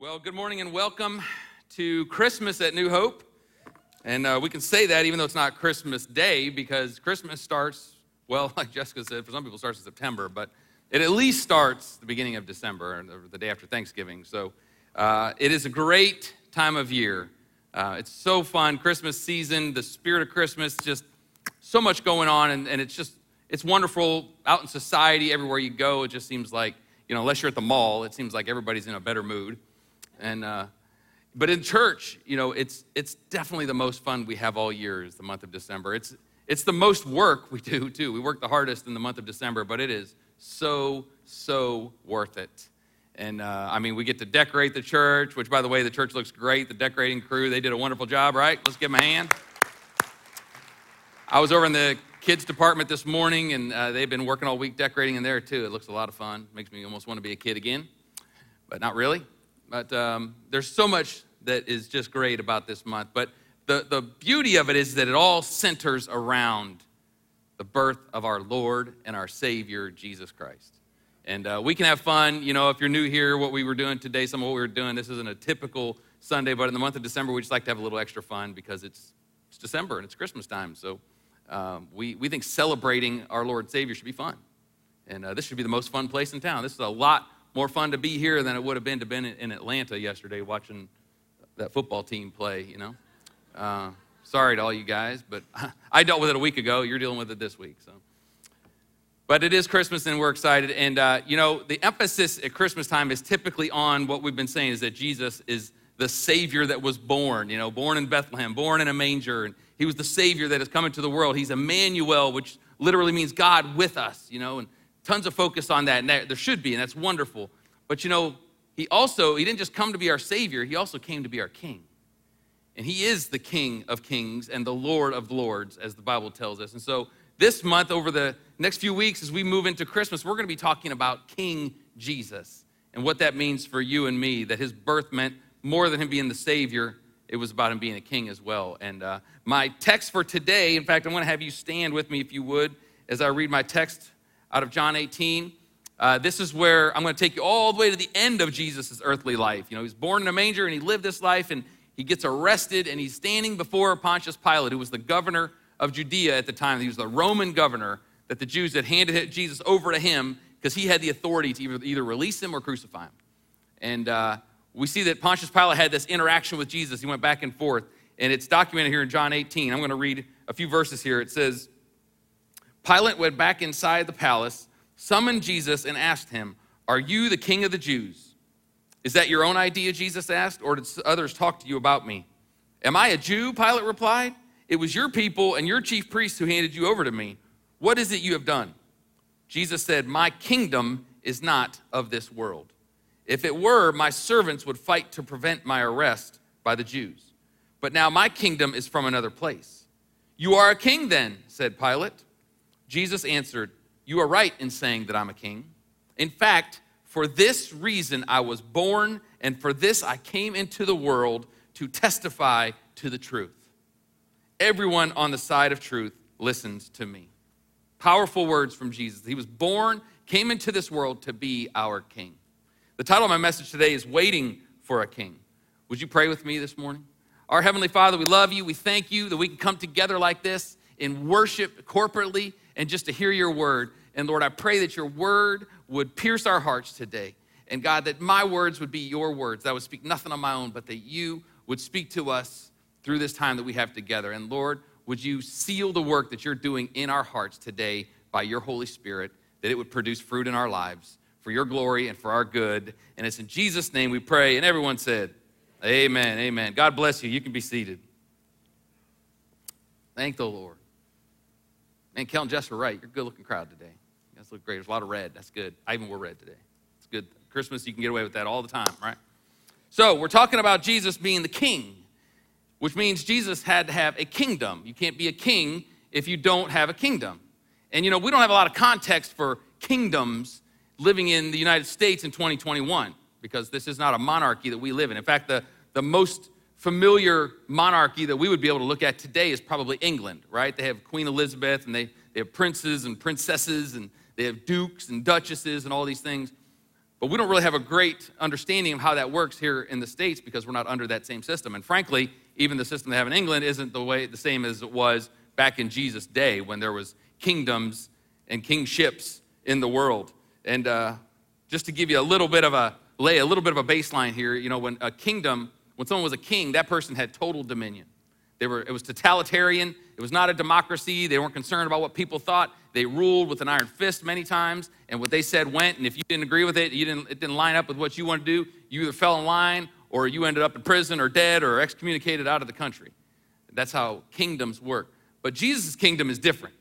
Well, good morning and welcome to Christmas at New Hope. And uh, we can say that even though it's not Christmas Day because Christmas starts, well, like Jessica said, for some people starts in September, but it at least starts the beginning of December or the day after Thanksgiving. So uh, it is a great time of year. Uh, it's so fun. Christmas season, the spirit of Christmas, just so much going on. And, and it's just, it's wonderful out in society, everywhere you go. It just seems like, you know, unless you're at the mall, it seems like everybody's in a better mood. And uh, but in church, you know, it's it's definitely the most fun we have all year is the month of December. It's it's the most work we do too. We work the hardest in the month of December, but it is so so worth it. And uh, I mean, we get to decorate the church, which by the way, the church looks great. The decorating crew they did a wonderful job, right? Let's give them a hand. I was over in the kids department this morning, and uh, they've been working all week decorating in there too. It looks a lot of fun. Makes me almost want to be a kid again, but not really. But um, there's so much that is just great about this month. But the, the beauty of it is that it all centers around the birth of our Lord and our Savior, Jesus Christ. And uh, we can have fun. You know, if you're new here, what we were doing today, some of what we were doing, this isn't a typical Sunday, but in the month of December, we just like to have a little extra fun because it's, it's December and it's Christmas time. So um, we, we think celebrating our Lord and Savior should be fun. And uh, this should be the most fun place in town. This is a lot more fun to be here than it would have been to been in Atlanta yesterday watching that football team play, you know. Uh, sorry to all you guys, but I dealt with it a week ago. You're dealing with it this week, so. But it is Christmas and we're excited. And, uh, you know, the emphasis at Christmas time is typically on what we've been saying is that Jesus is the Savior that was born, you know, born in Bethlehem, born in a manger. And he was the Savior that has come into the world. He's Emmanuel, which literally means God with us, you know. And tons of focus on that, and there should be, and that's wonderful. But you know, he also, he didn't just come to be our Savior, he also came to be our King. And he is the King of kings and the Lord of lords, as the Bible tells us. And so this month, over the next few weeks, as we move into Christmas, we're going to be talking about King Jesus and what that means for you and me, that his birth meant more than him being the Savior, it was about him being a king as well. And uh, my text for today, in fact, I want to have you stand with me if you would as I read my text out of John 18. Uh, this is where I'm going to take you all the way to the end of Jesus' earthly life. You know, he's born in a manger and he lived this life and he gets arrested and he's standing before Pontius Pilate, who was the governor of Judea at the time. He was the Roman governor that the Jews had handed Jesus over to him because he had the authority to either, either release him or crucify him. And uh, we see that Pontius Pilate had this interaction with Jesus. He went back and forth, and it's documented here in John 18. I'm going to read a few verses here. It says, Pilate went back inside the palace, summoned Jesus, and asked him, Are you the king of the Jews? Is that your own idea? Jesus asked, or did others talk to you about me? Am I a Jew? Pilate replied. It was your people and your chief priests who handed you over to me. What is it you have done? Jesus said, My kingdom is not of this world. If it were, my servants would fight to prevent my arrest by the Jews. But now my kingdom is from another place. You are a king, then, said Pilate. Jesus answered, You are right in saying that I'm a king. In fact, for this reason I was born, and for this I came into the world to testify to the truth. Everyone on the side of truth listens to me. Powerful words from Jesus. He was born, came into this world to be our king. The title of my message today is Waiting for a King. Would you pray with me this morning? Our Heavenly Father, we love you. We thank you that we can come together like this in worship corporately and just to hear your word. And Lord, I pray that your word would pierce our hearts today. And God, that my words would be your words. That I would speak nothing on my own, but that you would speak to us through this time that we have together. And Lord, would you seal the work that you're doing in our hearts today by your Holy Spirit, that it would produce fruit in our lives for your glory and for our good. And it's in Jesus' name we pray. And everyone said, Amen, amen. God bless you. You can be seated. Thank the Lord. Man, Kel and Jess were right. You're a good looking crowd today. You guys look great. There's a lot of red. That's good. I even wore red today. It's good. Christmas, you can get away with that all the time, right? So, we're talking about Jesus being the king, which means Jesus had to have a kingdom. You can't be a king if you don't have a kingdom. And you know, we don't have a lot of context for kingdoms living in the United States in 2021 because this is not a monarchy that we live in. In fact, the, the most familiar monarchy that we would be able to look at today is probably England, right? They have Queen Elizabeth and they, they have princes and princesses and they have dukes and duchesses and all these things. But we don't really have a great understanding of how that works here in the States because we're not under that same system. And frankly, even the system they have in England isn't the way the same as it was back in Jesus' day when there was kingdoms and kingships in the world. And uh, just to give you a little bit of a lay a little bit of a baseline here, you know, when a kingdom, when someone was a king, that person had total dominion. They were, it was totalitarian. It was not a democracy. They weren't concerned about what people thought. They ruled with an iron fist many times, and what they said went. And if you didn't agree with it, you didn't, it didn't line up with what you wanted to do, you either fell in line or you ended up in prison or dead or excommunicated out of the country. That's how kingdoms work. But Jesus' kingdom is different.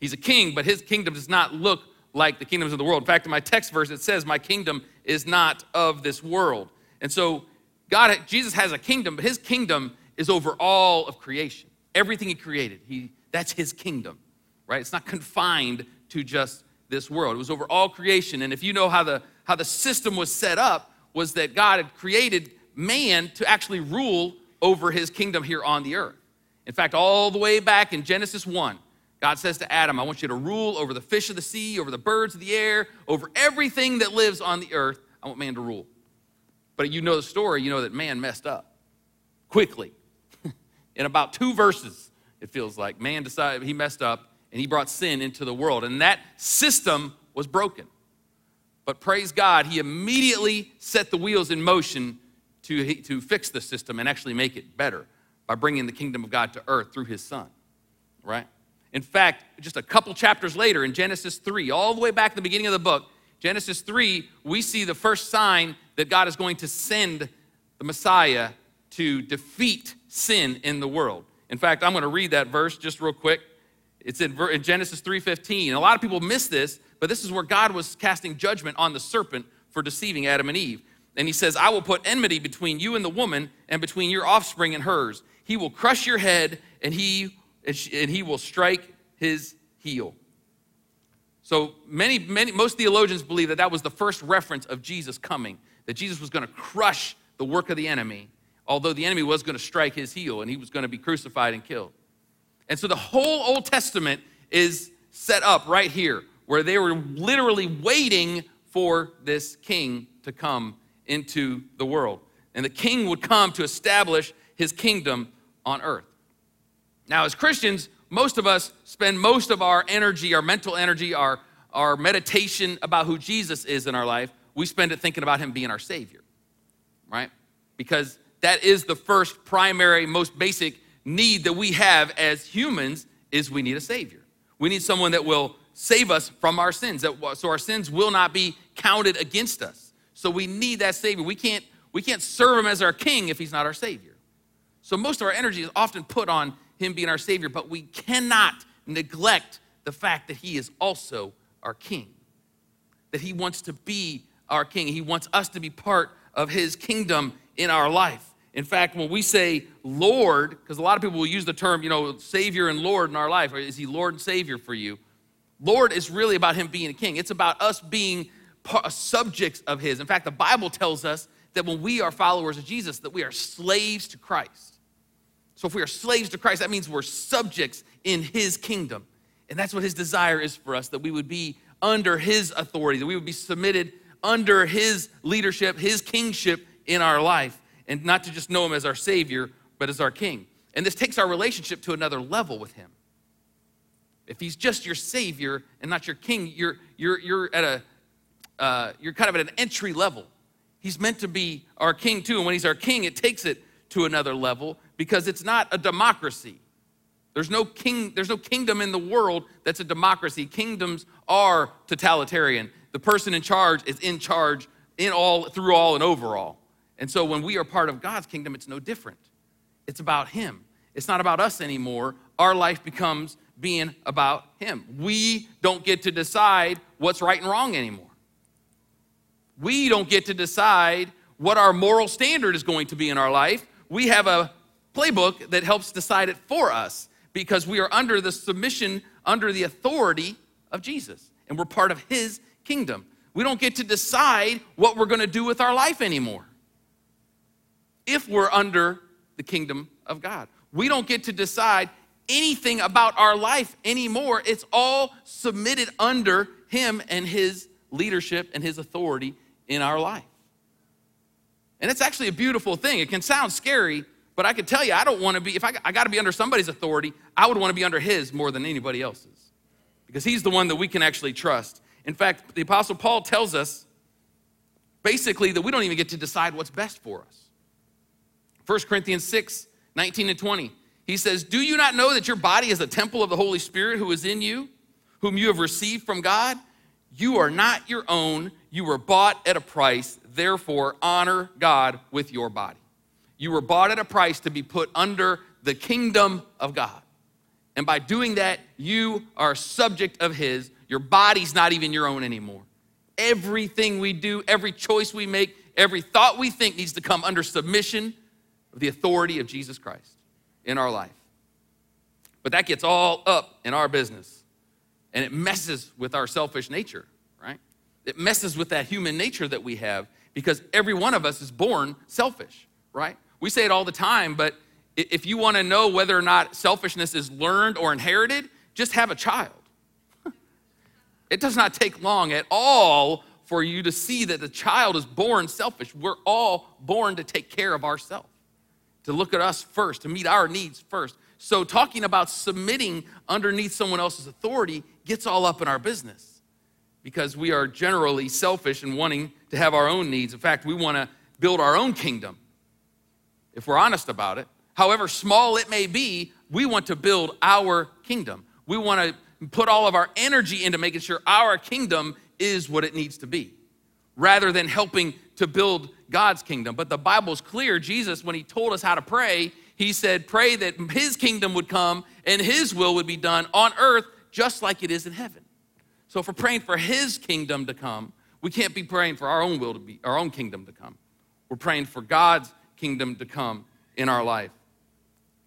He's a king, but his kingdom does not look like the kingdoms of the world. In fact, in my text verse, it says, My kingdom is not of this world. And so, God, Jesus has a kingdom, but his kingdom is over all of creation. Everything he created, he, that's his kingdom, right? It's not confined to just this world. It was over all creation. And if you know how the, how the system was set up, was that God had created man to actually rule over his kingdom here on the earth. In fact, all the way back in Genesis 1, God says to Adam, I want you to rule over the fish of the sea, over the birds of the air, over everything that lives on the earth. I want man to rule. But you know the story, you know that man messed up quickly. in about two verses, it feels like, man decided he messed up and he brought sin into the world. And that system was broken. But praise God, he immediately set the wheels in motion to, to fix the system and actually make it better by bringing the kingdom of God to earth through his son, right? In fact, just a couple chapters later in Genesis 3, all the way back at the beginning of the book, Genesis 3, we see the first sign that God is going to send the Messiah to defeat sin in the world. In fact, I'm going to read that verse just real quick. It's in, in Genesis 3:15. A lot of people miss this, but this is where God was casting judgment on the serpent for deceiving Adam and Eve. And he says, "I will put enmity between you and the woman and between your offspring and hers. He will crush your head and he and, he will strike his heel." So many, many, most theologians believe that that was the first reference of Jesus coming, that Jesus was going to crush the work of the enemy, although the enemy was going to strike his heel and he was going to be crucified and killed. And so the whole Old Testament is set up right here, where they were literally waiting for this king to come into the world. And the king would come to establish his kingdom on earth. Now, as Christians, most of us spend most of our energy, our mental energy, our, our meditation about who Jesus is in our life, we spend it thinking about him being our Savior, right? Because that is the first primary, most basic need that we have as humans is we need a Savior. We need someone that will save us from our sins, that, so our sins will not be counted against us. So we need that Savior. We can't, we can't serve him as our king if he's not our Savior. So most of our energy is often put on him being our Savior, but we cannot neglect the fact that He is also our King, that He wants to be our King. He wants us to be part of His kingdom in our life. In fact, when we say Lord, because a lot of people will use the term, you know, Savior and Lord in our life, is He Lord and Savior for you? Lord is really about Him being a king. It's about us being uh, subjects of His. In fact, the Bible tells us that when we are followers of Jesus, that we are slaves to Christ. So if we are slaves to Christ, that means we're subjects in his kingdom. And that's what his desire is for us that we would be under his authority, that we would be submitted under his leadership, his kingship in our life, and not to just know him as our Savior, but as our King. And this takes our relationship to another level with him. If he's just your Savior and not your King, you're, you're, you're, at a, uh, you're kind of at an entry level. He's meant to be our King too. And when he's our King, it takes it to another level because it's not a democracy. There's no king, there's no kingdom in the world that's a democracy. Kingdoms are totalitarian. The person in charge is in charge in all, through all, and overall. And so when we are part of God's kingdom, it's no different. It's about Him. It's not about us anymore. Our life becomes being about Him. We don't get to decide what's right and wrong anymore. We don't get to decide what our moral standard is going to be in our life. We have a playbook that helps decide it for us because we are under the submission, under the authority of Jesus, and we're part of his kingdom. We don't get to decide what we're going to do with our life anymore if we're under the kingdom of God. We don't get to decide anything about our life anymore. It's all submitted under him and his leadership and his authority in our life. And it's actually a beautiful thing. It can sound scary, but I can tell you, I don't want to be, if I, I got to be under somebody's authority, I would want to be under his more than anybody else's because he's the one that we can actually trust. In fact, the Apostle Paul tells us basically that we don't even get to decide what's best for us. 1 Corinthians 6 19 and 20. He says, Do you not know that your body is a temple of the Holy Spirit who is in you, whom you have received from God? You are not your own. You were bought at a price. Therefore, honor God with your body. You were bought at a price to be put under the kingdom of God. And by doing that, you are subject of His. Your body's not even your own anymore. Everything we do, every choice we make, every thought we think needs to come under submission of the authority of Jesus Christ in our life. But that gets all up in our business and it messes with our selfish nature, right? It messes with that human nature that we have because every one of us is born selfish, right? We say it all the time, but if you want to know whether or not selfishness is learned or inherited, just have a child. it does not take long at all for you to see that the child is born selfish. We're all born to take care of ourselves to look at us first, to meet our needs first. So, talking about submitting underneath someone else's authority gets all up in our business because we are generally selfish and wanting to have our own needs. In fact, we want to build our own kingdom if we're honest about it. However small it may be, we want to build our kingdom. We want to put all of our energy into making sure our kingdom is what it needs to be rather than helping to build God's kingdom. But the Bible's clear. Jesus, when he told us how to pray, he said, Pray that his kingdom would come and his will would be done on earth just like it is in heaven. So if we're praying for his kingdom to come, we can't be praying for our own will to be, our own kingdom to come. We're praying for God's kingdom to come in our life.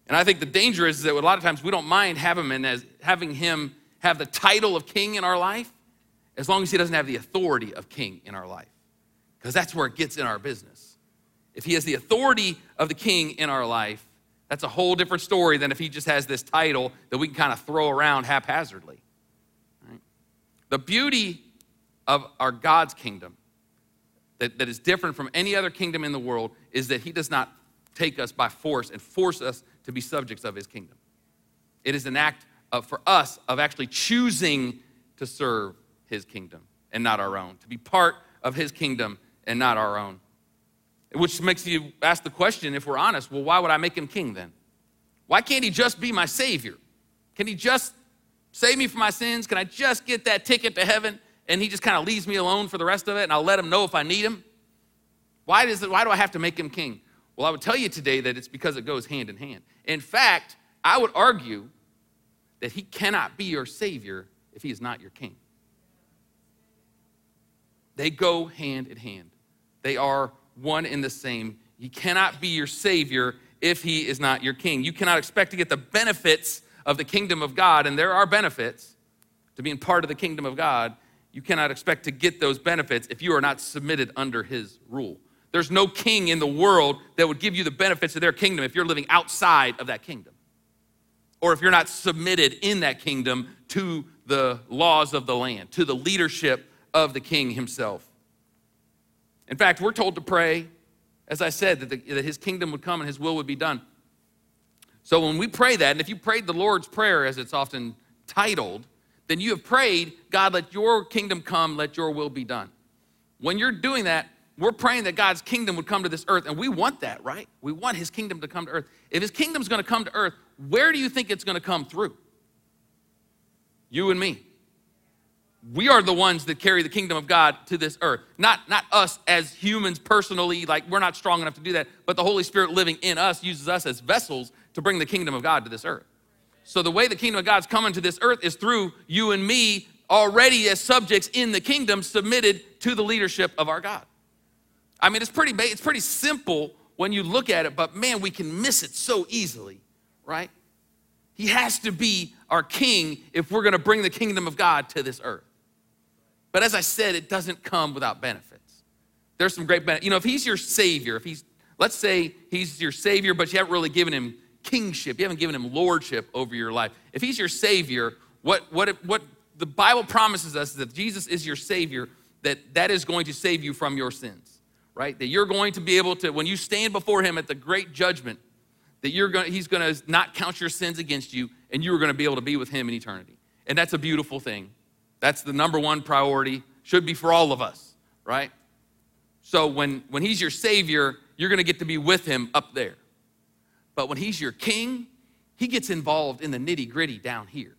And I think the danger is that a lot of times we don't mind having him, as, having him have the title of king in our life as long as he doesn't have the authority of king in our life because that's where it gets in our business. If he has the authority of the king in our life, that's a whole different story than if he just has this title that we can kind of throw around haphazardly. The beauty of our God's kingdom that, that is different from any other kingdom in the world is that he does not take us by force and force us to be subjects of his kingdom. It is an act of, for us of actually choosing to serve his kingdom and not our own, to be part of his kingdom and not our own. Which makes you ask the question, if we're honest, well, why would I make him king then? Why can't he just be my savior? Can he just save me from my sins? Can I just get that ticket to heaven and he just kind of leaves me alone for the rest of it and I'll let him know if I need him? Why, does it, why do I have to make him king? Well, I would tell you today that it's because it goes hand in hand. In fact, I would argue that he cannot be your savior if he is not your king. They go hand in hand. They are one in the same. He cannot be your Savior if He is not your King. You cannot expect to get the benefits of the kingdom of God, and there are benefits to being part of the kingdom of God. You cannot expect to get those benefits if you are not submitted under His rule. There's no king in the world that would give you the benefits of their kingdom if you're living outside of that kingdom. Or if you're not submitted in that kingdom to the laws of the land, to the leadership of the king himself. In fact, we're told to pray, as I said, that, the, that his kingdom would come and his will would be done. So when we pray that, and if you prayed the Lord's Prayer, as it's often titled, then you have prayed, God, let your kingdom come, let your will be done. When you're doing that, we're praying that God's kingdom would come to this earth, and we want that, right? We want his kingdom to come to earth. If his kingdom's gonna come to earth, where do you think it's gonna come through? You and me we are the ones that carry the kingdom of God to this earth. Not, not us as humans personally, like we're not strong enough to do that, but the Holy Spirit living in us uses us as vessels to bring the kingdom of God to this earth. So the way the kingdom of God's coming to this earth is through you and me already as subjects in the kingdom submitted to the leadership of our God. I mean, it's pretty, it's pretty simple when you look at it, but man, we can miss it so easily, right? He has to be our king if we're gonna bring the kingdom of God to this earth. But as I said, it doesn't come without benefits. There's some great benefits. You know, if he's your savior, if he's, let's say he's your savior, but you haven't really given him kingship, you haven't given him lordship over your life. If he's your savior, what, what, what the Bible promises us is that Jesus is your savior, that that is going to save you from your sins, right? That you're going to be able to, when you stand before him at the great judgment, that you're going, he's going to not count your sins against you and you're going to be able to be with him in eternity. And that's a beautiful thing. That's the number one priority, should be for all of us, right? So when, when he's your savior, you're going to get to be with him up there. But when he's your king, he gets involved in the nitty gritty down here.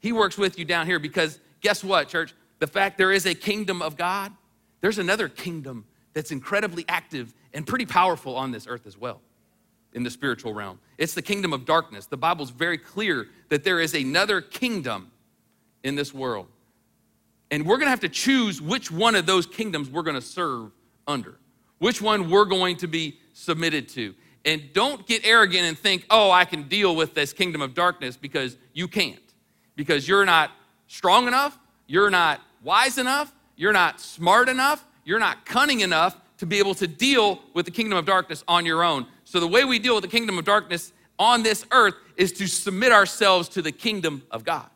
He works with you down here because guess what, church? The fact there is a kingdom of God, there's another kingdom that's incredibly active and pretty powerful on this earth as well in the spiritual realm. It's the kingdom of darkness. The Bible's very clear that there is another kingdom in this world. And we're going to have to choose which one of those kingdoms we're going to serve under, which one we're going to be submitted to. And don't get arrogant and think, oh, I can deal with this kingdom of darkness because you can't. Because you're not strong enough, you're not wise enough, you're not smart enough, you're not cunning enough to be able to deal with the kingdom of darkness on your own. So, the way we deal with the kingdom of darkness on this earth is to submit ourselves to the kingdom of God.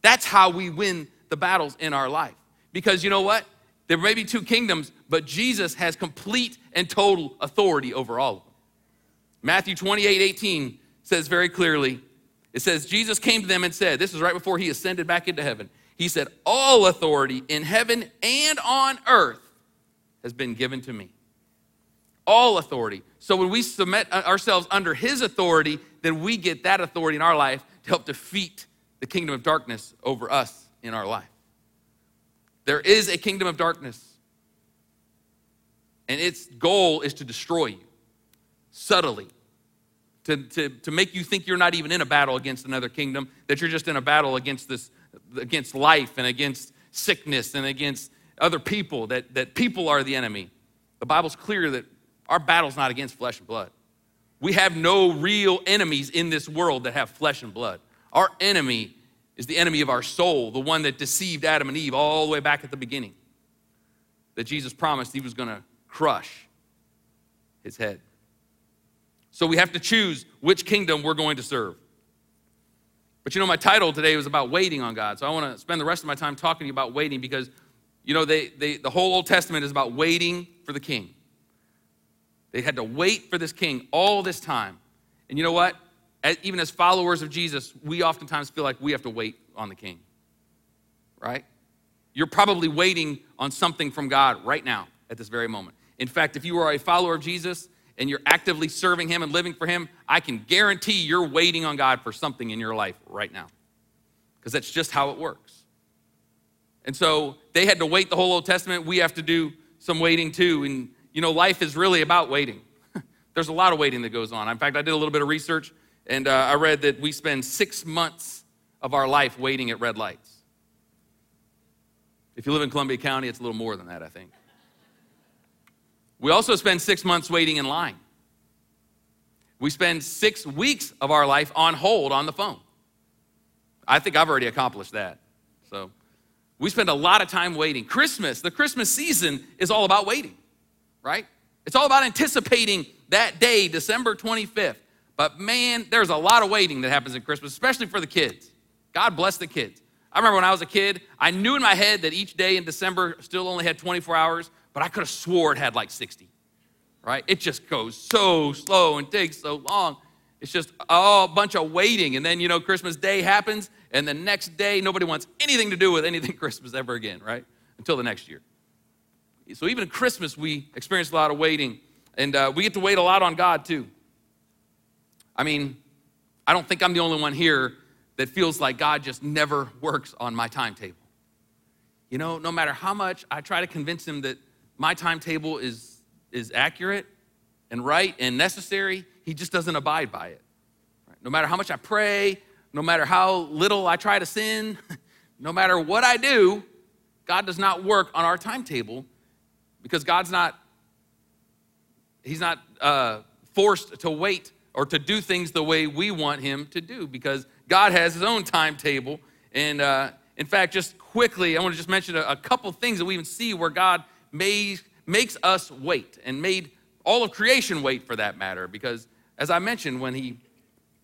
That's how we win the battles in our life. Because you know what? There may be two kingdoms, but Jesus has complete and total authority over all of them. Matthew 28 18 says very clearly, it says, Jesus came to them and said, This is right before he ascended back into heaven. He said, All authority in heaven and on earth has been given to me all authority. So when we submit ourselves under his authority, then we get that authority in our life to help defeat the kingdom of darkness over us in our life. There is a kingdom of darkness, and its goal is to destroy you subtly, to, to, to make you think you're not even in a battle against another kingdom, that you're just in a battle against this, against life and against sickness and against other people, that, that people are the enemy. The Bible's clear that our battle's not against flesh and blood. We have no real enemies in this world that have flesh and blood. Our enemy is the enemy of our soul, the one that deceived Adam and Eve all the way back at the beginning. That Jesus promised he was going to crush his head. So we have to choose which kingdom we're going to serve. But you know, my title today was about waiting on God. So I want to spend the rest of my time talking to you about waiting because, you know, they, they, the whole Old Testament is about waiting for the king. They had to wait for this king all this time. And you know what? As, even as followers of Jesus, we oftentimes feel like we have to wait on the king, right? You're probably waiting on something from God right now at this very moment. In fact, if you are a follower of Jesus and you're actively serving him and living for him, I can guarantee you're waiting on God for something in your life right now because that's just how it works. And so they had to wait the whole Old Testament. We have to do some waiting too. And you know, life is really about waiting. There's a lot of waiting that goes on. In fact, I did a little bit of research and uh, I read that we spend six months of our life waiting at red lights. If you live in Columbia County, it's a little more than that, I think. We also spend six months waiting in line. We spend six weeks of our life on hold on the phone. I think I've already accomplished that. So we spend a lot of time waiting. Christmas, the Christmas season is all about waiting right? It's all about anticipating that day, December 25th. But man, there's a lot of waiting that happens in Christmas, especially for the kids. God bless the kids. I remember when I was a kid, I knew in my head that each day in December still only had 24 hours, but I could have swore it had like 60, right? It just goes so slow and takes so long. It's just oh, a bunch of waiting. And then, you know, Christmas Day happens, and the next day, nobody wants anything to do with anything Christmas ever again, right? Until the next year. So even at Christmas, we experience a lot of waiting, and uh, we get to wait a lot on God too. I mean, I don't think I'm the only one here that feels like God just never works on my timetable. You know, no matter how much I try to convince him that my timetable is, is accurate and right and necessary, he just doesn't abide by it. No matter how much I pray, no matter how little I try to sin, no matter what I do, God does not work on our timetable because God's not, He's not uh, forced to wait or to do things the way we want Him to do because God has His own timetable. And uh, in fact, just quickly, I want to just mention a, a couple things that we even see where God made, makes us wait and made all of creation wait for that matter because as I mentioned, when, he,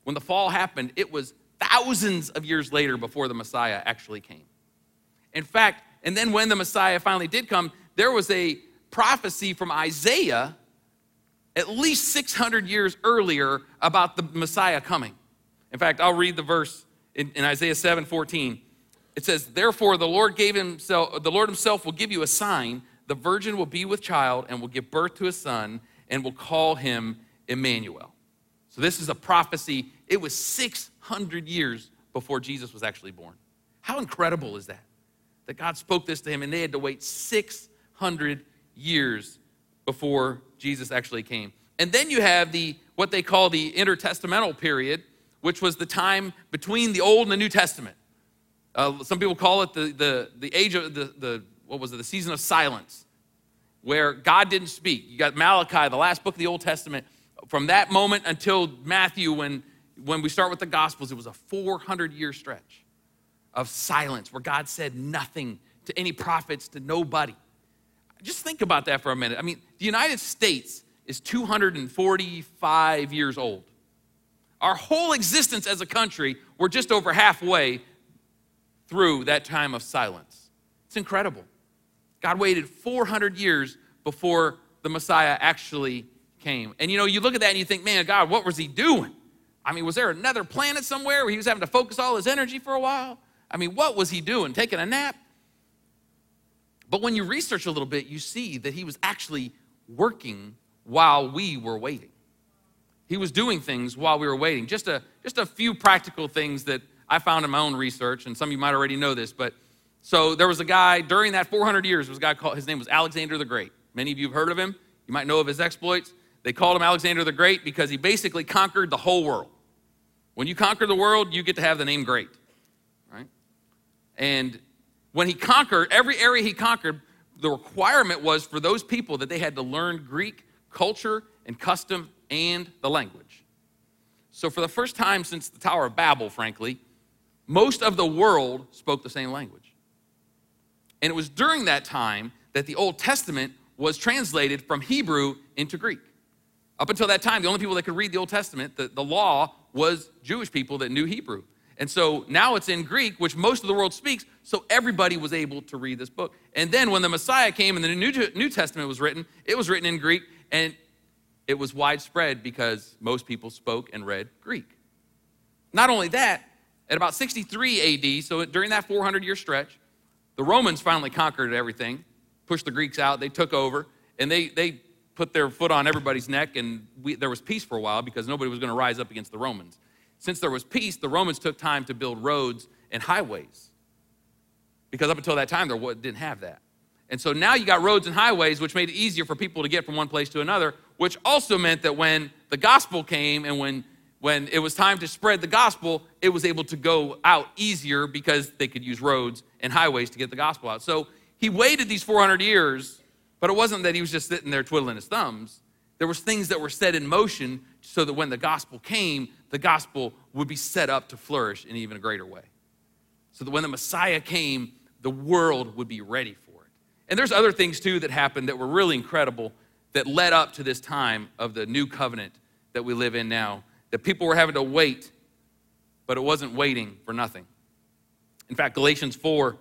when the fall happened, it was thousands of years later before the Messiah actually came. In fact, And then when the Messiah finally did come, there was a prophecy from Isaiah at least 600 years earlier about the Messiah coming. In fact, I'll read the verse in, in Isaiah 7 14. It says, Therefore, the Lord gave himself, the Lord himself will give you a sign. The virgin will be with child and will give birth to a son and will call him Emmanuel. So, this is a prophecy. It was 600 years before Jesus was actually born. How incredible is that? That God spoke this to him and they had to wait 600 years before Jesus actually came. And then you have the what they call the intertestamental period, which was the time between the Old and the New Testament. Uh, some people call it the, the, the age of the, the, what was it, the season of silence, where God didn't speak. You got Malachi, the last book of the Old Testament. From that moment until Matthew, when, when we start with the Gospels, it was a 400 year stretch of silence where God said nothing to any prophets, to nobody. Just think about that for a minute. I mean, the United States is 245 years old. Our whole existence as a country, we're just over halfway through that time of silence. It's incredible. God waited 400 years before the Messiah actually came. And you know, you look at that and you think, man, God, what was he doing? I mean, was there another planet somewhere where he was having to focus all his energy for a while? I mean, what was he doing? Taking a nap? But when you research a little bit, you see that he was actually working while we were waiting. He was doing things while we were waiting. Just a, just a few practical things that I found in my own research, and some of you might already know this, but so there was a guy during that 400 years, was a guy called, his name was Alexander the Great. Many of you have heard of him. You might know of his exploits. They called him Alexander the Great because he basically conquered the whole world. When you conquer the world, you get to have the name Great, right? And when he conquered, every area he conquered, the requirement was for those people that they had to learn Greek culture and custom and the language. So, for the first time since the Tower of Babel, frankly, most of the world spoke the same language. And it was during that time that the Old Testament was translated from Hebrew into Greek. Up until that time, the only people that could read the Old Testament, the, the law, was Jewish people that knew Hebrew. And so now it's in Greek, which most of the world speaks, so everybody was able to read this book. And then when the Messiah came and the New, New Testament was written, it was written in Greek, and it was widespread because most people spoke and read Greek. Not only that, at about 63 AD, so during that 400 year stretch, the Romans finally conquered everything, pushed the Greeks out, they took over, and they, they put their foot on everybody's neck, and we, there was peace for a while because nobody was going to rise up against the Romans. Since there was peace, the Romans took time to build roads and highways because up until that time, they didn't have that. And so now you got roads and highways, which made it easier for people to get from one place to another, which also meant that when the gospel came and when, when it was time to spread the gospel, it was able to go out easier because they could use roads and highways to get the gospel out. So he waited these 400 years, but it wasn't that he was just sitting there twiddling his thumbs. There was things that were set in motion so that when the gospel came, the gospel would be set up to flourish in even a greater way. So that when the Messiah came, the world would be ready for it. and there's other things too that happened that were really incredible that led up to this time of the new covenant that we live in now. That people were having to wait, but it wasn't waiting for nothing. In fact, Galatians 4,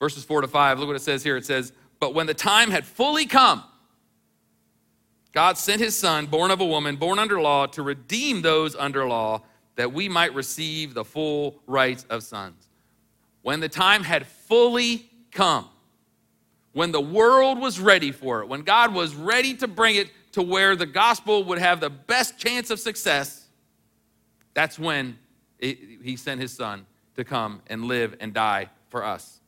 verses 4 to 5, look what it says here. It says, But when the time had fully come, God sent his son, born of a woman, born under law, to redeem those under law, that we might receive the full rights of sons. When the time had fully come, when the world was ready for it, when God was ready to bring it to where the gospel would have the best chance of success, that's when it, he sent his son to come and live and die for us.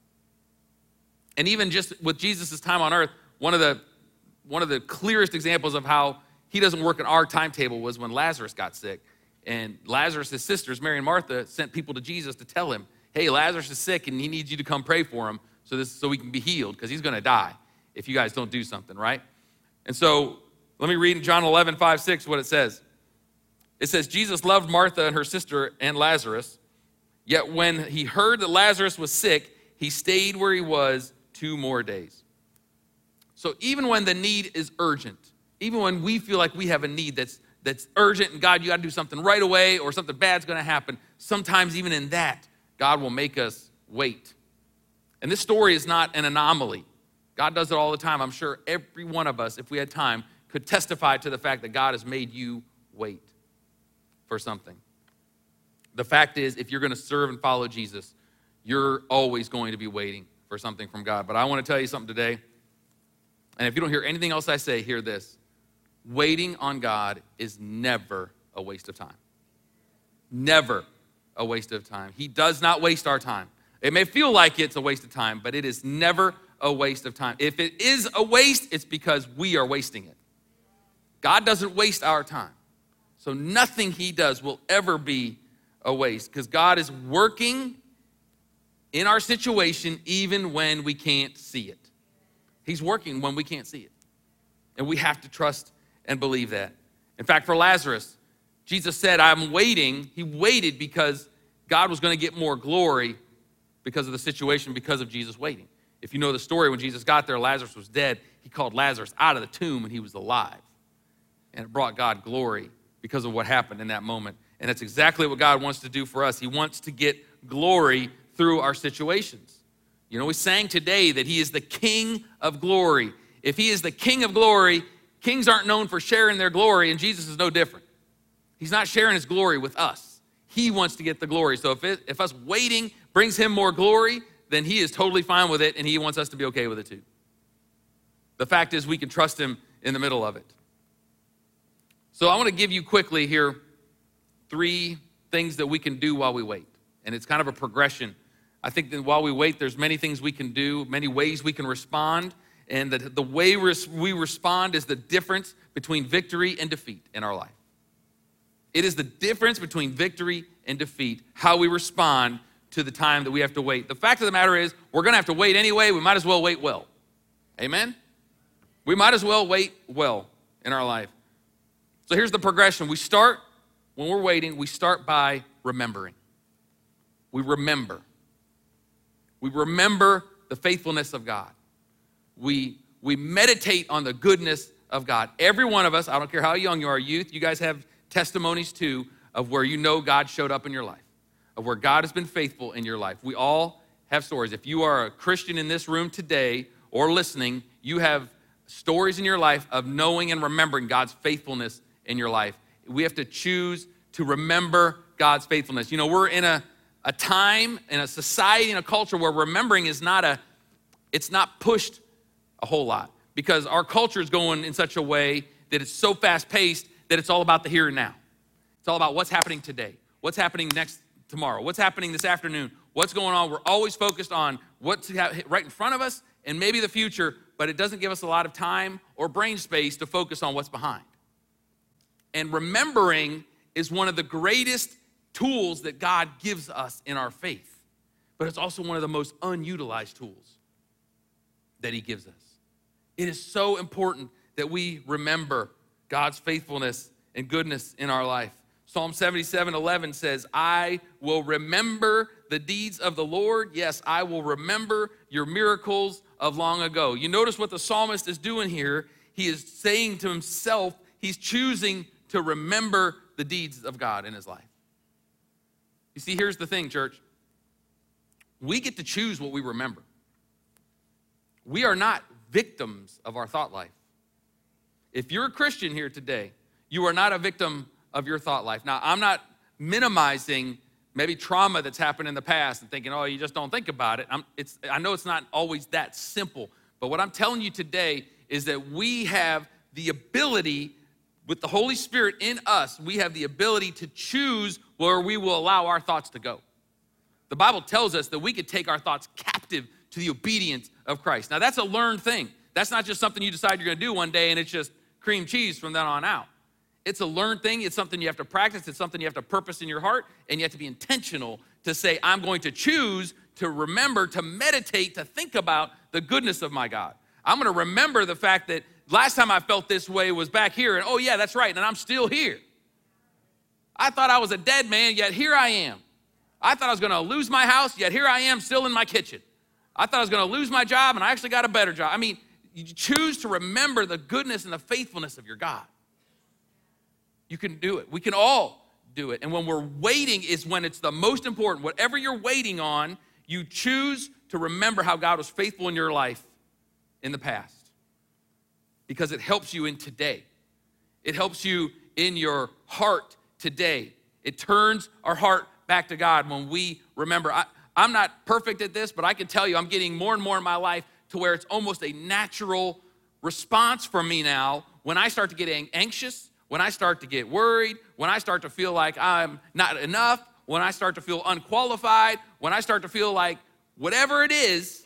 And even just with Jesus' time on earth, one of the one of the clearest examples of how he doesn't work in our timetable was when Lazarus got sick. And Lazarus' sisters, Mary and Martha, sent people to Jesus to tell him, hey, Lazarus is sick and he needs you to come pray for him so this so we can be healed because he's going to die if you guys don't do something, right? And so let me read in John 11, 5, 6 what it says. It says, Jesus loved Martha and her sister and Lazarus, yet when he heard that Lazarus was sick, he stayed where he was two more days. So even when the need is urgent, even when we feel like we have a need that's that's urgent and God, you got to do something right away or something bad's going to happen, sometimes even in that, God will make us wait And this story is not an anomaly. God does it all the time. I'm sure every one of us, if we had time, could testify to the fact that God has made you wait for something. The fact is, if you're going to serve and follow Jesus, you're always going to be waiting for something from God. But I want to tell you something today. And if you don't hear anything else I say, hear this. Waiting on God is never a waste of time. Never a waste of time. He does not waste our time. It may feel like it's a waste of time, but it is never a waste of time. If it is a waste, it's because we are wasting it. God doesn't waste our time. So nothing He does will ever be a waste because God is working in our situation even when we can't see it. He's working when we can't see it. And we have to trust and believe that. In fact, for Lazarus, Jesus said, I'm waiting. He waited because God was going to get more glory because of the situation, because of Jesus waiting. If you know the story, when Jesus got there, Lazarus was dead. He called Lazarus out of the tomb and he was alive. And it brought God glory because of what happened in that moment. And that's exactly what God wants to do for us. He wants to get glory through our situations. You know, we sang today that He is the King of glory. If He is the King of glory, kings aren't known for sharing their glory, and Jesus is no different. He's not sharing His glory with us. He wants to get the glory. So if, it, if us waiting brings Him more glory, then He is totally fine with it, and He wants us to be okay with it too. The fact is, we can trust Him in the middle of it. So I want to give you quickly here three things that we can do while we wait. And it's kind of a progression I think that while we wait, there's many things we can do, many ways we can respond. And that the way we respond is the difference between victory and defeat in our life. It is the difference between victory and defeat, how we respond to the time that we have to wait. The fact of the matter is, we're gonna have to wait anyway. We might as well wait well. Amen? We might as well wait well in our life. So here's the progression. We start, when we're waiting, we start by remembering. We remember. We remember the faithfulness of God. We, we meditate on the goodness of God. Every one of us, I don't care how young you are, youth, you guys have testimonies too of where you know God showed up in your life, of where God has been faithful in your life. We all have stories. If you are a Christian in this room today or listening, you have stories in your life of knowing and remembering God's faithfulness in your life. We have to choose to remember God's faithfulness. You know, we're in a a time in a society in a culture where remembering is not a it's not pushed a whole lot because our culture is going in such a way that it's so fast paced that it's all about the here and now. It's all about what's happening today what's happening next tomorrow what's happening this afternoon what's going on. We're always focused on what's right in front of us and maybe the future but it doesn't give us a lot of time or brain space to focus on what's behind and remembering is one of the greatest tools that God gives us in our faith, but it's also one of the most unutilized tools that He gives us. It is so important that we remember God's faithfulness and goodness in our life. Psalm 77 11 says, I will remember the deeds of the Lord. Yes, I will remember your miracles of long ago. You notice what the psalmist is doing here. He is saying to himself, he's choosing to remember the deeds of God in his life. You see, here's the thing, church. We get to choose what we remember. We are not victims of our thought life. If you're a Christian here today, you are not a victim of your thought life. Now, I'm not minimizing maybe trauma that's happened in the past and thinking, oh, you just don't think about it. i know it's not always that simple, but what I'm telling you today is that we have the ability with the Holy Spirit in us, we have the ability to choose where we will allow our thoughts to go. The Bible tells us that we could take our thoughts captive to the obedience of Christ. Now, that's a learned thing. That's not just something you decide you're gonna do one day and it's just cream cheese from then on out. It's a learned thing. It's something you have to practice. It's something you have to purpose in your heart. And you have to be intentional to say, I'm going to choose to remember, to meditate, to think about the goodness of my God. I'm gonna remember the fact that last time I felt this way was back here, and oh, yeah, that's right, and I'm still here. I thought I was a dead man, yet here I am. I thought I was gonna lose my house, yet here I am still in my kitchen. I thought I was gonna lose my job, and I actually got a better job. I mean, you choose to remember the goodness and the faithfulness of your God. You can do it. We can all do it. And when we're waiting is when it's the most important. Whatever you're waiting on, you choose to remember how God was faithful in your life in the past because it helps you in today. It helps you in your heart today. It turns our heart back to God when we remember. I, I'm not perfect at this, but I can tell you I'm getting more and more in my life to where it's almost a natural response from me now when I start to get anxious, when I start to get worried, when I start to feel like I'm not enough, when I start to feel unqualified, when I start to feel like whatever it is,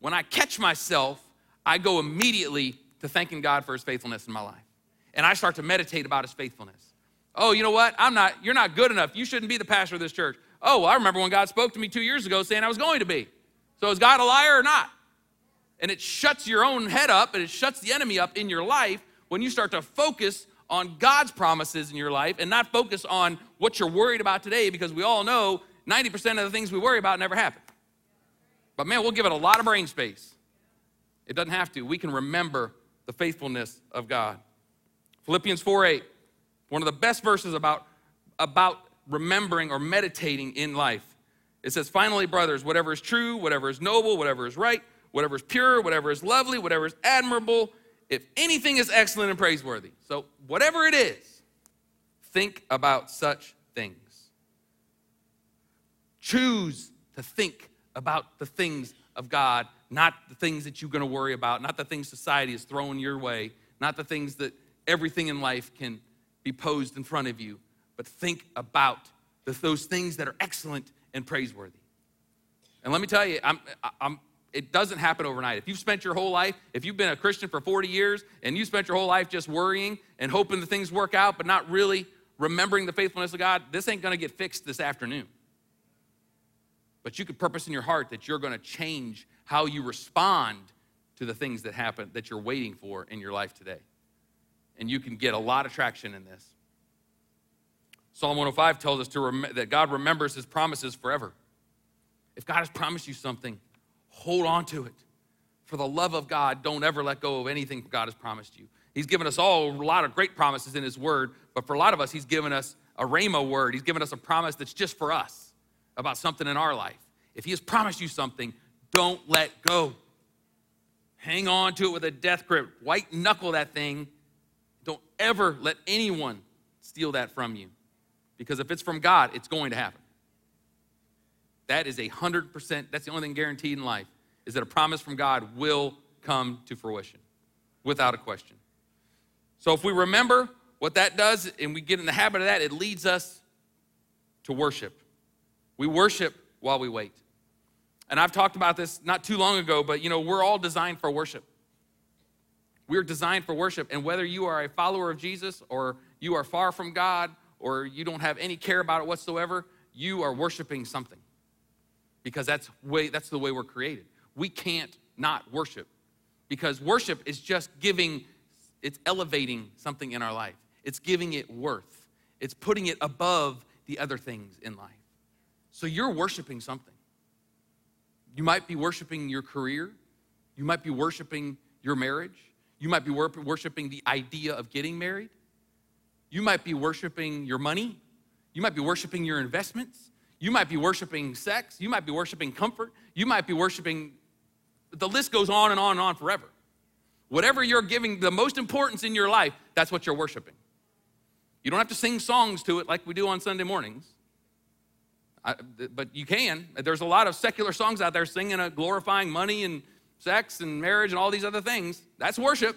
when I catch myself, I go immediately to thanking God for his faithfulness in my life. And I start to meditate about his faithfulness. Oh, you know what? I'm not, you're not good enough. You shouldn't be the pastor of this church. Oh, well, I remember when God spoke to me two years ago saying I was going to be. So is God a liar or not? And it shuts your own head up and it shuts the enemy up in your life when you start to focus on God's promises in your life and not focus on what you're worried about today because we all know 90% of the things we worry about never happen. But man, we'll give it a lot of brain space. It doesn't have to. We can remember the faithfulness of God. Philippians 4 8, one of the best verses about, about remembering or meditating in life. It says, Finally, brothers, whatever is true, whatever is noble, whatever is right, whatever is pure, whatever is lovely, whatever is admirable, if anything is excellent and praiseworthy. So, whatever it is, think about such things. Choose to think about the things of God, not the things that you're going to worry about, not the things society is throwing your way, not the things that everything in life can be posed in front of you, but think about the, those things that are excellent and praiseworthy. And let me tell you, I'm, I'm, it doesn't happen overnight. If you've spent your whole life, if you've been a Christian for 40 years and you spent your whole life just worrying and hoping the things work out, but not really remembering the faithfulness of God, this ain't gonna get fixed this afternoon. But you could purpose in your heart that you're gonna change how you respond to the things that happen that you're waiting for in your life today. And you can get a lot of traction in this. Psalm 105 tells us to rem- that God remembers his promises forever. If God has promised you something, hold on to it. For the love of God, don't ever let go of anything God has promised you. He's given us all a lot of great promises in his word, but for a lot of us, he's given us a rhema word. He's given us a promise that's just for us about something in our life. If he has promised you something, don't let go. Hang on to it with a death grip. White knuckle that thing. Don't ever let anyone steal that from you. Because if it's from God, it's going to happen. That is a hundred percent, that's the only thing guaranteed in life, is that a promise from God will come to fruition without a question. So if we remember what that does and we get in the habit of that, it leads us to worship. We worship while we wait. And I've talked about this not too long ago, but you know, we're all designed for worship. We're designed for worship. And whether you are a follower of Jesus or you are far from God or you don't have any care about it whatsoever, you are worshiping something. Because that's way that's the way we're created. We can't not worship. Because worship is just giving it's elevating something in our life. It's giving it worth. It's putting it above the other things in life. So you're worshiping something. You might be worshiping your career. You might be worshiping your marriage. You might be worshiping the idea of getting married. You might be worshiping your money. You might be worshiping your investments. You might be worshiping sex. You might be worshiping comfort. You might be worshiping, the list goes on and on and on forever. Whatever you're giving the most importance in your life, that's what you're worshiping. You don't have to sing songs to it like we do on Sunday mornings. I, but you can. There's a lot of secular songs out there singing a glorifying money and sex and marriage and all these other things. That's worship.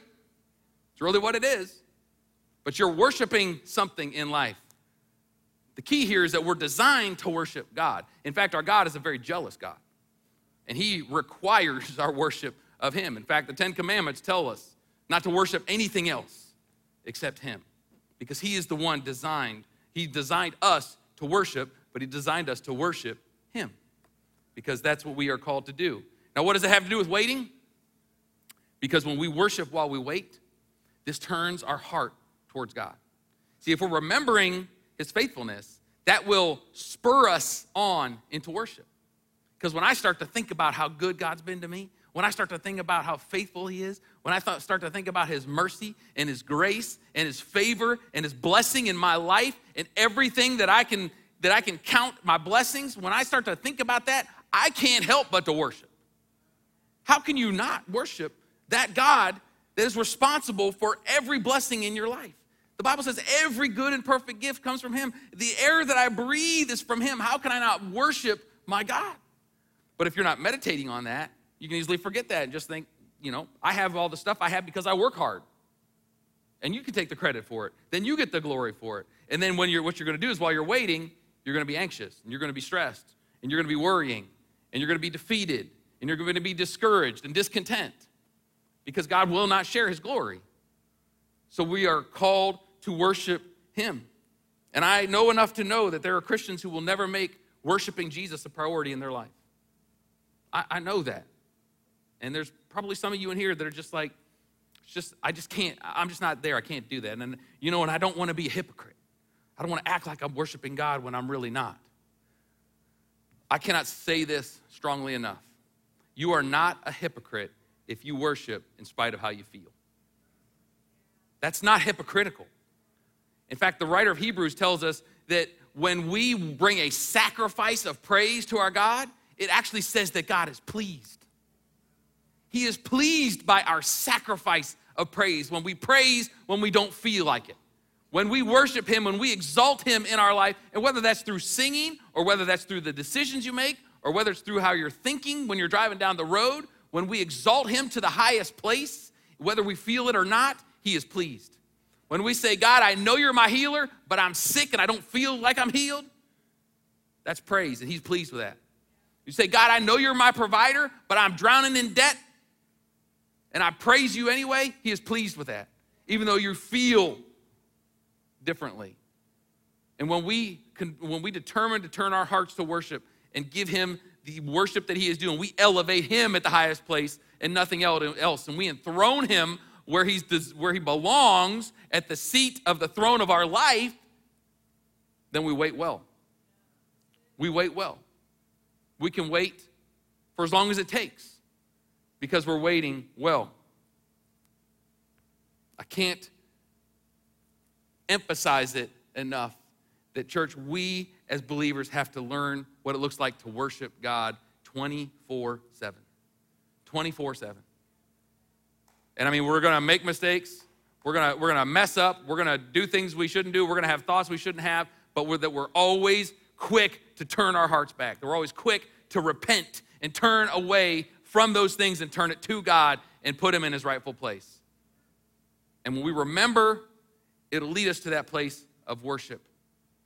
It's really what it is. But you're worshiping something in life. The key here is that we're designed to worship God. In fact, our God is a very jealous God, and He requires our worship of Him. In fact, the Ten Commandments tell us not to worship anything else except Him, because He is the one designed. He designed us to worship but He designed us to worship Him because that's what we are called to do. Now, what does it have to do with waiting? Because when we worship while we wait, this turns our heart towards God. See, if we're remembering His faithfulness, that will spur us on into worship. Because when I start to think about how good God's been to me, when I start to think about how faithful He is, when I start to think about His mercy and His grace and His favor and His blessing in my life and everything that I can that I can count my blessings, when I start to think about that, I can't help but to worship. How can you not worship that God that is responsible for every blessing in your life? The Bible says every good and perfect gift comes from Him. The air that I breathe is from Him. How can I not worship my God? But if you're not meditating on that, you can easily forget that and just think, you know, I have all the stuff I have because I work hard. And you can take the credit for it. Then you get the glory for it. And then when you're what you're going to do is while you're waiting, you're going to be anxious and you're going to be stressed and you're going to be worrying and you're going to be defeated and you're going to be discouraged and discontent because God will not share his glory. So we are called to worship him. And I know enough to know that there are Christians who will never make worshiping Jesus a priority in their life. I, I know that. And there's probably some of you in here that are just like, just I just can't, I'm just not there. I can't do that. And you know, and I don't want to be a hypocrite. I don't want to act like I'm worshiping God when I'm really not. I cannot say this strongly enough. You are not a hypocrite if you worship in spite of how you feel. That's not hypocritical. In fact, the writer of Hebrews tells us that when we bring a sacrifice of praise to our God, it actually says that God is pleased. He is pleased by our sacrifice of praise when we praise when we don't feel like it. When we worship Him, when we exalt Him in our life, and whether that's through singing or whether that's through the decisions you make or whether it's through how you're thinking when you're driving down the road, when we exalt Him to the highest place, whether we feel it or not, He is pleased. When we say, God, I know you're my healer, but I'm sick and I don't feel like I'm healed, that's praise, and He's pleased with that. You say, God, I know you're my provider, but I'm drowning in debt, and I praise you anyway, He is pleased with that, even though you feel differently. And when we, when we determine to turn our hearts to worship and give Him the worship that He is doing, we elevate Him at the highest place and nothing else. And we enthrone Him where, he's, where He belongs at the seat of the throne of our life, then we wait well. We wait well. We can wait for as long as it takes because we're waiting well. I can't emphasize it enough that, church, we as believers have to learn what it looks like to worship God 24 7. 24 7. And I mean, we're gonna make mistakes, we're gonna, we're gonna mess up, we're gonna do things we shouldn't do, we're gonna have thoughts we shouldn't have, but we're, that we're always quick to turn our hearts back. We're always quick to repent and turn away from those things and turn it to God and put Him in His rightful place. And when we remember it'll lead us to that place of worship,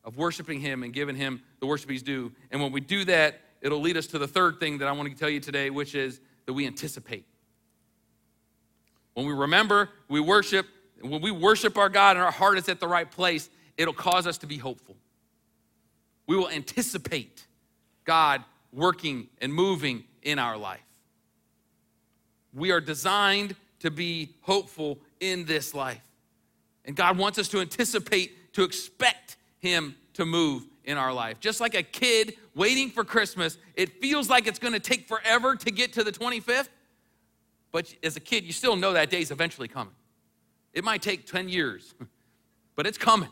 of worshiping Him and giving Him the worship He's due. And when we do that, it'll lead us to the third thing that I want to tell you today, which is that we anticipate. When we remember, we worship, when we worship our God and our heart is at the right place, it'll cause us to be hopeful. We will anticipate God working and moving in our life. We are designed to be hopeful in this life. And God wants us to anticipate, to expect Him to move in our life. Just like a kid waiting for Christmas, it feels like it's gonna take forever to get to the 25th. But as a kid, you still know that day's eventually coming. It might take 10 years, but it's coming.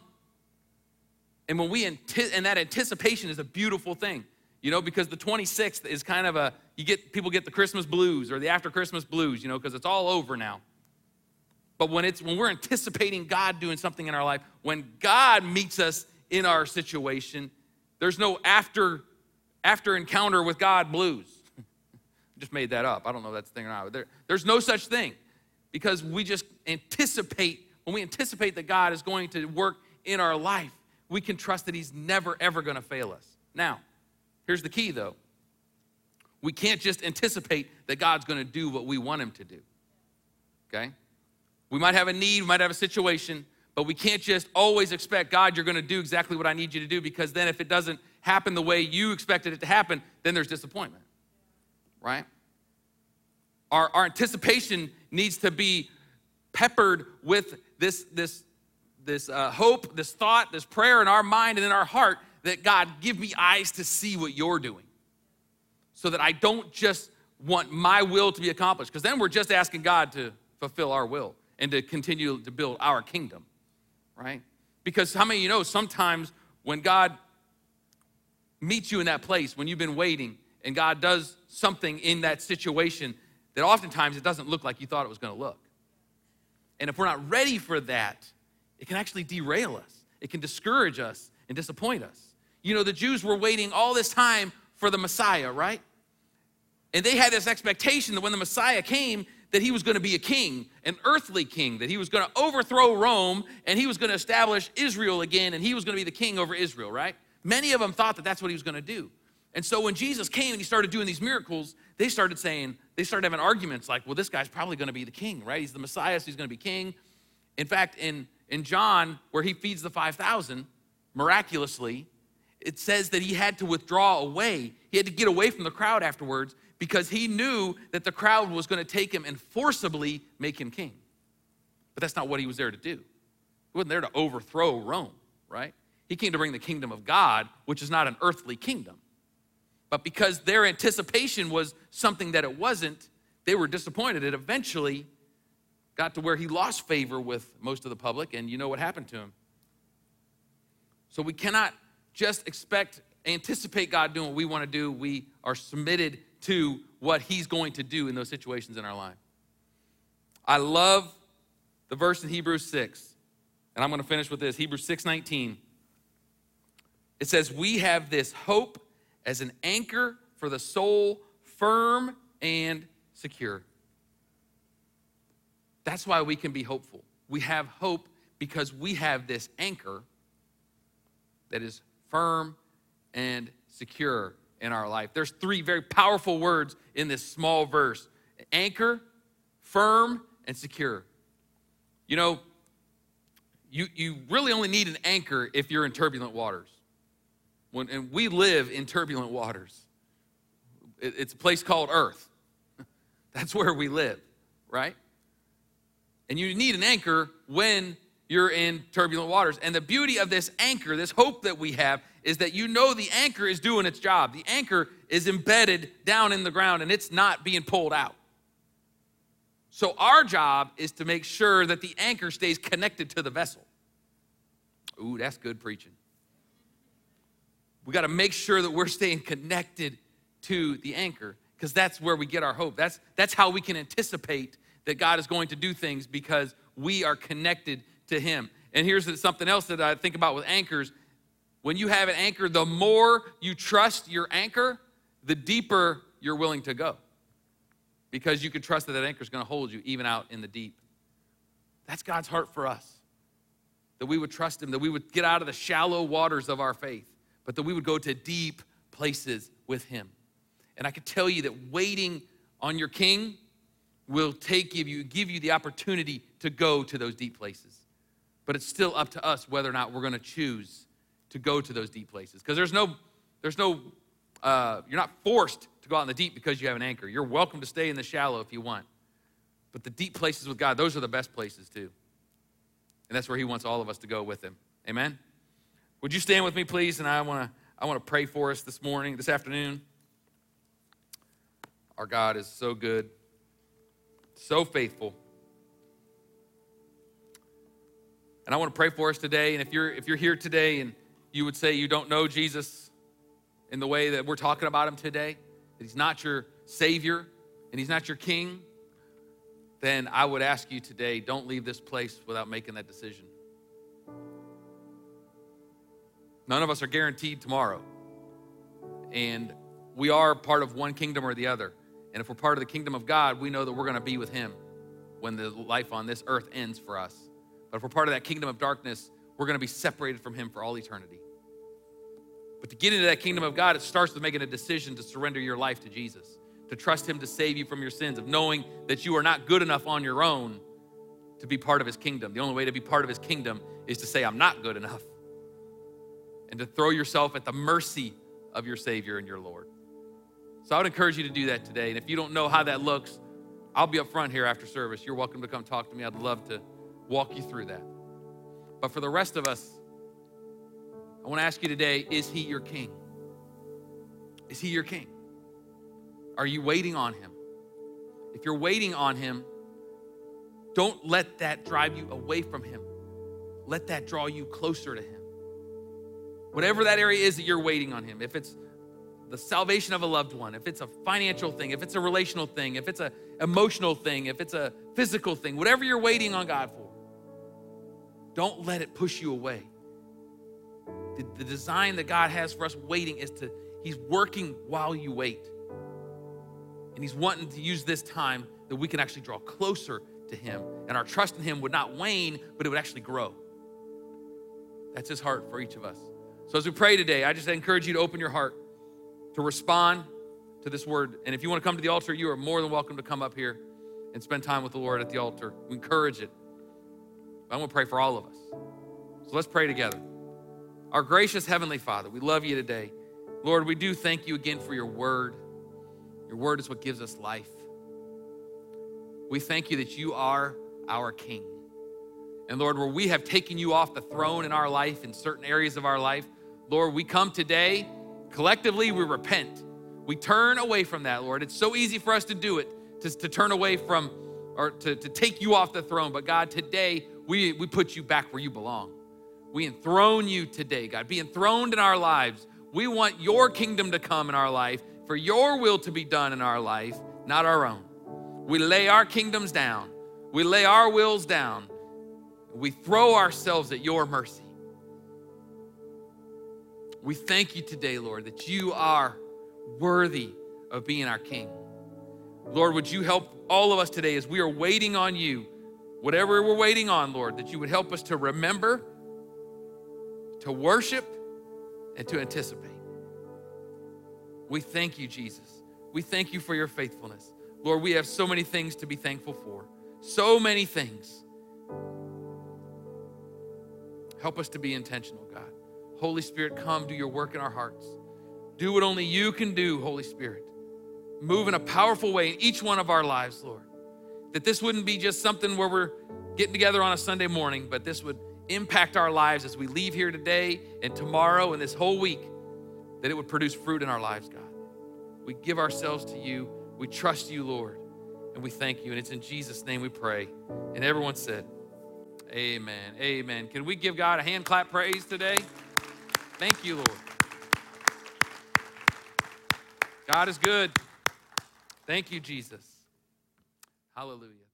And when we and that anticipation is a beautiful thing, you know, because the 26th is kind of a you get people get the Christmas blues or the after Christmas blues, you know, because it's all over now. But when it's when we're anticipating God doing something in our life, when God meets us in our situation, there's no after after encounter with God blues. just made that up. I don't know if that's the thing or not. There, there's no such thing because we just anticipate when we anticipate that God is going to work in our life, we can trust that He's never ever going to fail us. Now, here's the key though. We can't just anticipate that God's going to do what we want Him to do. Okay? We might have a need, we might have a situation, but we can't just always expect, God, you're going to do exactly what I need you to do, because then if it doesn't happen the way you expected it to happen, then there's disappointment, right? Our, our anticipation needs to be peppered with this, this, this uh, hope, this thought, this prayer in our mind and in our heart that God, give me eyes to see what you're doing so that I don't just want my will to be accomplished, because then we're just asking God to fulfill our will and to continue to build our kingdom, right? Because how many of you know sometimes when God meets you in that place, when you've been waiting and God does something in that situation that oftentimes it doesn't look like you thought it was going to look. And if we're not ready for that, it can actually derail us. It can discourage us and disappoint us. You know, the Jews were waiting all this time for the Messiah, right? And they had this expectation that when the Messiah came, that he was going to be a king, an earthly king, that he was going to overthrow Rome and he was going to establish Israel again and he was going to be the king over Israel, right? Many of them thought that that's what he was going to do. And so when Jesus came and he started doing these miracles, they started saying, they started having arguments like, well, this guy's probably going to be the king, right? He's the Messiah, so he's going to be king. In fact, in, in John, where he feeds the 5,000, miraculously, it says that he had to withdraw away. He had to get away from the crowd afterwards because he knew that the crowd was going to take him and forcibly make him king. But that's not what he was there to do. He wasn't there to overthrow Rome, right? He came to bring the kingdom of God, which is not an earthly kingdom. But because their anticipation was something that it wasn't, they were disappointed. It eventually got to where he lost favor with most of the public, and you know what happened to him. So we cannot just expect, anticipate God doing what we want to do. We are submitted to what he's going to do in those situations in our life. I love the verse in Hebrews 6. And I'm going to finish with this. Hebrews 6:19. It says, "We have this hope as an anchor for the soul, firm and secure." That's why we can be hopeful. We have hope because we have this anchor that is firm and secure in our life. There's three very powerful words in this small verse anchor, firm, and secure. You know, you, you really only need an anchor if you're in turbulent waters. When, and we live in turbulent waters. It, it's a place called Earth. That's where we live, right? And you need an anchor when you're in turbulent waters. And the beauty of this anchor, this hope that we have, is that you know the anchor is doing its job. The anchor is embedded down in the ground and it's not being pulled out. So, our job is to make sure that the anchor stays connected to the vessel. Ooh, that's good preaching. We got to make sure that we're staying connected to the anchor because that's where we get our hope. That's, that's how we can anticipate that God is going to do things because we are connected to Him. And here's something else that I think about with anchors. When you have an anchor, the more you trust your anchor, the deeper you're willing to go. Because you can trust that that anchor is going to hold you even out in the deep. That's God's heart for us. That we would trust Him, that we would get out of the shallow waters of our faith, but that we would go to deep places with Him. And I can tell you that waiting on your King will take give you give you the opportunity to go to those deep places. But it's still up to us whether or not we're going to choose to go to those deep places. Because there's no, there's no, uh, you're not forced to go out in the deep because you have an anchor. You're welcome to stay in the shallow if you want. But the deep places with God, those are the best places too. And that's where He wants all of us to go with Him. Amen? Would you stand with me, please? And I want to I want to pray for us this morning, this afternoon. Our God is so good, so faithful. And I want to pray for us today. And if you're if you're here today and you would say you don't know Jesus in the way that we're talking about him today, that he's not your savior and he's not your king, then I would ask you today, don't leave this place without making that decision. None of us are guaranteed tomorrow. And we are part of one kingdom or the other. And if we're part of the kingdom of God, we know that we're going to be with him when the life on this earth ends for us. But if we're part of that kingdom of darkness, we're going to be separated from Him for all eternity. But to get into that kingdom of God, it starts with making a decision to surrender your life to Jesus, to trust Him to save you from your sins, of knowing that you are not good enough on your own to be part of His kingdom. The only way to be part of His kingdom is to say, I'm not good enough, and to throw yourself at the mercy of your Savior and your Lord. So I would encourage you to do that today. And if you don't know how that looks, I'll be up front here after service. You're welcome to come talk to me. I'd love to walk you through that. But for the rest of us, I want to ask you today is he your king? Is he your king? Are you waiting on him? If you're waiting on him, don't let that drive you away from him. Let that draw you closer to him. Whatever that area is that you're waiting on him, if it's the salvation of a loved one, if it's a financial thing, if it's a relational thing, if it's a emotional thing, if it's a physical thing, whatever you're waiting on God for, don't let it push you away. The, the design that God has for us waiting is to, He's working while you wait. And He's wanting to use this time that we can actually draw closer to Him. And our trust in Him would not wane, but it would actually grow. That's His heart for each of us. So as we pray today, I just encourage you to open your heart to respond to this word. And if you want to come to the altar, you are more than welcome to come up here and spend time with the Lord at the altar. We encourage it. I want to pray for all of us. So let's pray together. Our gracious Heavenly Father, we love you today. Lord, we do thank you again for your word. Your word is what gives us life. We thank you that you are our King. And Lord, where we have taken you off the throne in our life, in certain areas of our life, Lord, we come today, collectively, we repent. We turn away from that, Lord. It's so easy for us to do it, to, to turn away from or to, to take you off the throne. But God, today, we, we put you back where you belong. We enthrone you today, God. Be enthroned in our lives. We want your kingdom to come in our life, for your will to be done in our life, not our own. We lay our kingdoms down, we lay our wills down, we throw ourselves at your mercy. We thank you today, Lord, that you are worthy of being our King. Lord, would you help all of us today as we are waiting on you, whatever we're waiting on, Lord, that you would help us to remember, to worship, and to anticipate. We thank you, Jesus. We thank you for your faithfulness. Lord, we have so many things to be thankful for. So many things. Help us to be intentional, God. Holy Spirit, come do your work in our hearts. Do what only you can do, Holy Spirit. Move in a powerful way in each one of our lives, Lord. That this wouldn't be just something where we're getting together on a Sunday morning, but this would impact our lives as we leave here today and tomorrow and this whole week, that it would produce fruit in our lives, God. We give ourselves to you. We trust you, Lord, and we thank you. And it's in Jesus' name we pray. And everyone said, Amen. Amen. Can we give God a hand clap praise today? Thank you, Lord. God is good. Thank you, Jesus. Hallelujah.